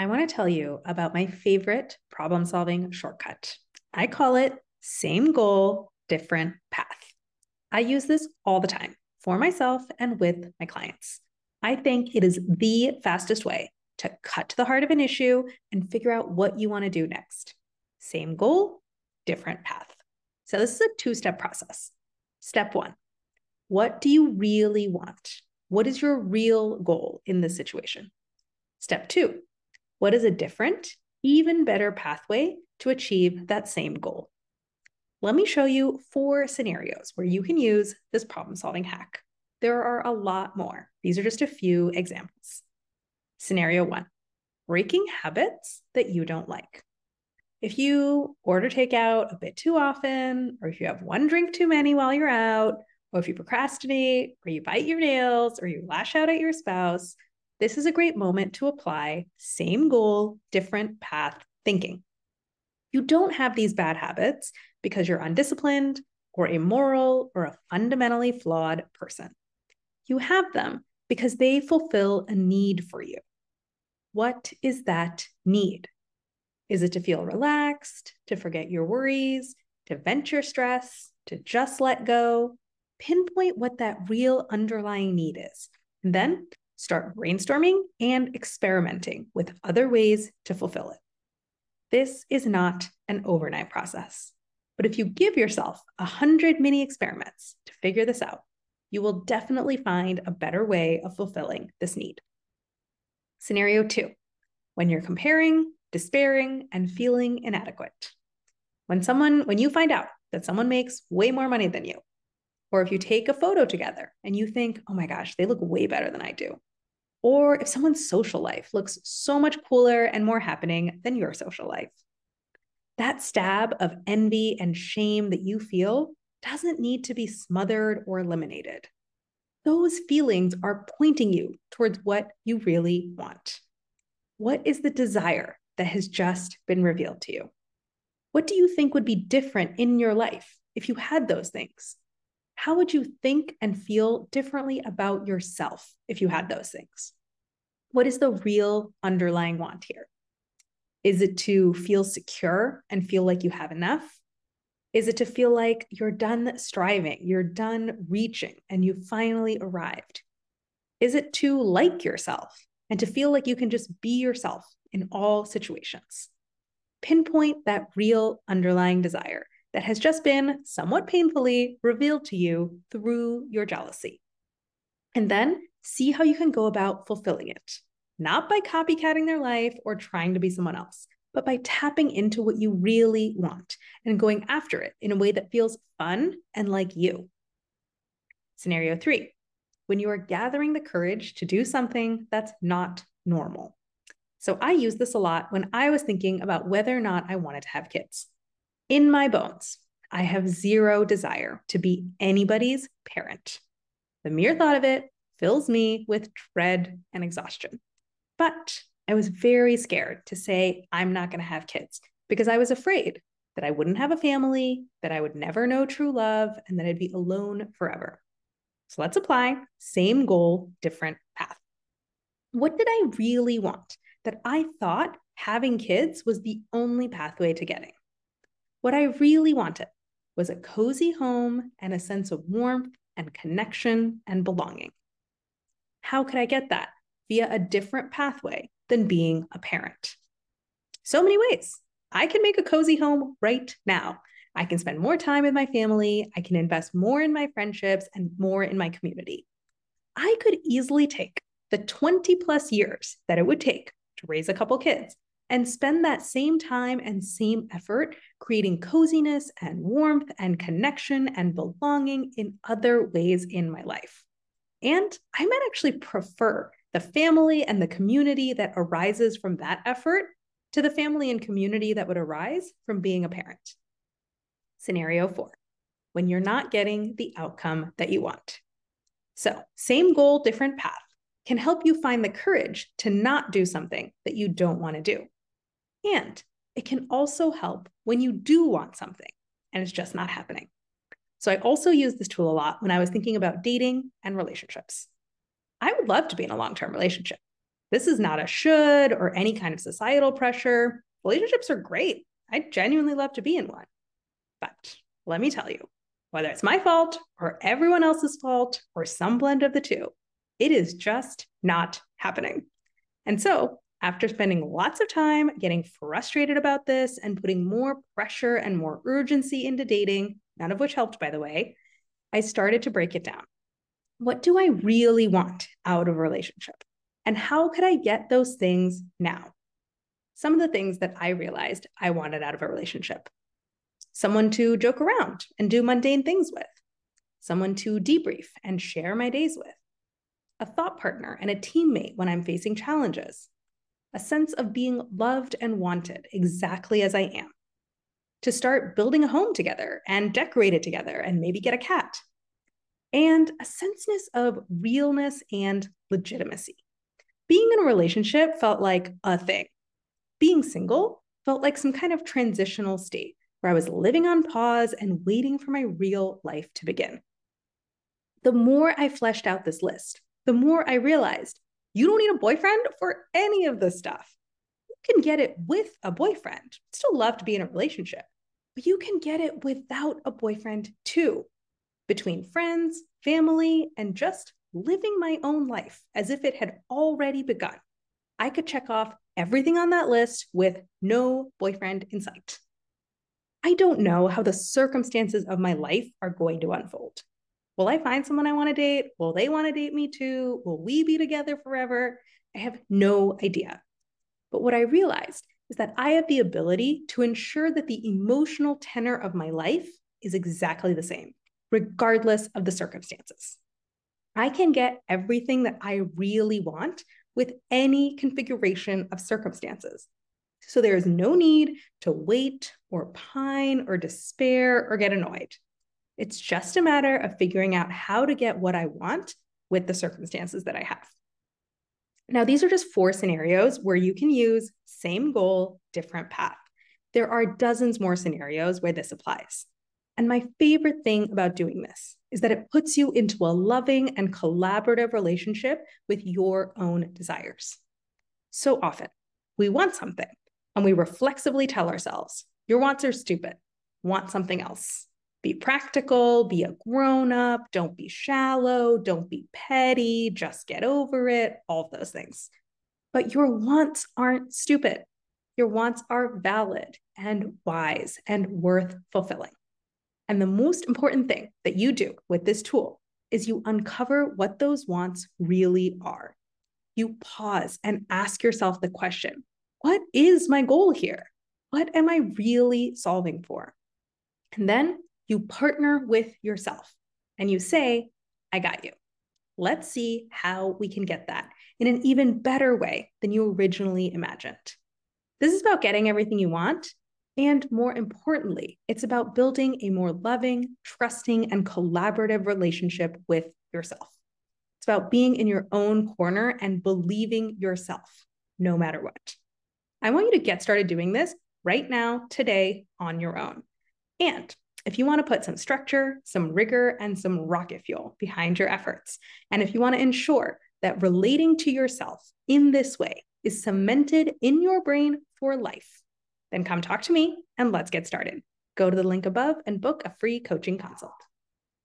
I want to tell you about my favorite problem solving shortcut. I call it same goal, different path. I use this all the time for myself and with my clients. I think it is the fastest way to cut to the heart of an issue and figure out what you want to do next. Same goal, different path. So, this is a two step process. Step one What do you really want? What is your real goal in this situation? Step two What is a different, even better pathway to achieve that same goal? Let me show you four scenarios where you can use this problem solving hack. There are a lot more. These are just a few examples. Scenario one breaking habits that you don't like. If you order takeout a bit too often, or if you have one drink too many while you're out, or if you procrastinate, or you bite your nails, or you lash out at your spouse, this is a great moment to apply same goal, different path thinking. You don't have these bad habits because you're undisciplined or immoral or a fundamentally flawed person. You have them because they fulfill a need for you. What is that need? Is it to feel relaxed, to forget your worries, to vent your stress, to just let go? Pinpoint what that real underlying need is. And then start brainstorming and experimenting with other ways to fulfill it. This is not an overnight process. But if you give yourself a hundred mini experiments to figure this out, you will definitely find a better way of fulfilling this need. Scenario two, when you're comparing, despairing, and feeling inadequate. When someone, when you find out that someone makes way more money than you, or if you take a photo together and you think, oh my gosh, they look way better than I do. Or if someone's social life looks so much cooler and more happening than your social life that stab of envy and shame that you feel doesn't need to be smothered or eliminated. Those feelings are pointing you towards what you really want. What is the desire that has just been revealed to you? What do you think would be different in your life if you had those things? How would you think and feel differently about yourself if you had those things? What is the real underlying want here? Is it to feel secure and feel like you have enough? Is it to feel like you're done striving, you're done reaching, and you finally arrived? Is it to like yourself and to feel like you can just be yourself in all situations? Pinpoint that real underlying desire that has just been somewhat painfully revealed to you through your jealousy. And then see how you can go about fulfilling it not by copycatting their life or trying to be someone else, but by tapping into what you really want and going after it in a way that feels fun and like you. Scenario three, when you are gathering the courage to do something that's not normal. So I use this a lot when I was thinking about whether or not I wanted to have kids. In my bones, I have zero desire to be anybody's parent. The mere thought of it fills me with dread and exhaustion. But I was very scared to say, I'm not going to have kids because I was afraid that I wouldn't have a family, that I would never know true love, and that I'd be alone forever. So let's apply same goal, different path. What did I really want that I thought having kids was the only pathway to getting? What I really wanted was a cozy home and a sense of warmth and connection and belonging. How could I get that? via a different pathway than being a parent. So many ways. I can make a cozy home right now. I can spend more time with my family. I can invest more in my friendships and more in my community. I could easily take the 20 plus years that it would take to raise a couple kids and spend that same time and same effort creating coziness and warmth and connection and belonging in other ways in my life. And I might actually prefer the family and the community that arises from that effort to the family and community that would arise from being a parent. Scenario four, when you're not getting the outcome that you want. So, same goal, different path can help you find the courage to not do something that you don't want to do. And it can also help when you do want something and it's just not happening. So, I also use this tool a lot when I was thinking about dating and relationships. I would love to be in a long term relationship. This is not a should or any kind of societal pressure. Relationships are great. I genuinely love to be in one. But let me tell you, whether it's my fault or everyone else's fault or some blend of the two, it is just not happening. And so, after spending lots of time getting frustrated about this and putting more pressure and more urgency into dating, none of which helped, by the way, I started to break it down. What do I really want out of a relationship? And how could I get those things now? Some of the things that I realized I wanted out of a relationship someone to joke around and do mundane things with, someone to debrief and share my days with, a thought partner and a teammate when I'm facing challenges, a sense of being loved and wanted exactly as I am, to start building a home together and decorate it together and maybe get a cat, and a senseness of realness and legitimacy. Being in a relationship felt like a thing. Being single felt like some kind of transitional state where I was living on pause and waiting for my real life to begin. The more I fleshed out this list, the more I realized you don't need a boyfriend for any of this stuff. You can get it with a boyfriend. Still love to be in a relationship, but you can get it without a boyfriend too. Between friends, family, and just living my own life as if it had already begun. I could check off everything on that list with no boyfriend in sight. I don't know how the circumstances of my life are going to unfold. Will I find someone I want to date? Will they want to date me too? Will we be together forever? I have no idea. But what I realized is that I have the ability to ensure that the emotional tenor of my life is exactly the same, regardless of the circumstances. I can get everything that I really want with any configuration of circumstances. So there is no need to wait or pine or despair or get annoyed. It's just a matter of figuring out how to get what I want with the circumstances that I have. Now, these are just four scenarios where you can use same goal, different path. There are dozens more scenarios where this applies. And my favorite thing about doing this is that it puts you into a loving and collaborative relationship with your own desires. So often, we want something and we reflexively tell ourselves, your wants are stupid, want something else. Be practical, be a grown up, don't be shallow, don't be petty, just get over it, all of those things. But your wants aren't stupid. Your wants are valid and wise and worth fulfilling. And the most important thing that you do with this tool is you uncover what those wants really are. You pause and ask yourself the question what is my goal here? What am I really solving for? And then you partner with yourself and you say, I got you. Let's see how we can get that in an even better way than you originally imagined. This is about getting everything you want. And more importantly, it's about building a more loving, trusting, and collaborative relationship with yourself. It's about being in your own corner and believing yourself, no matter what. I want you to get started doing this right now, today, on your own. And if you want to put some structure, some rigor, and some rocket fuel behind your efforts, and if you want to ensure that relating to yourself in this way is cemented in your brain for life, then come talk to me and let's get started. Go to the link above and book a free coaching consult.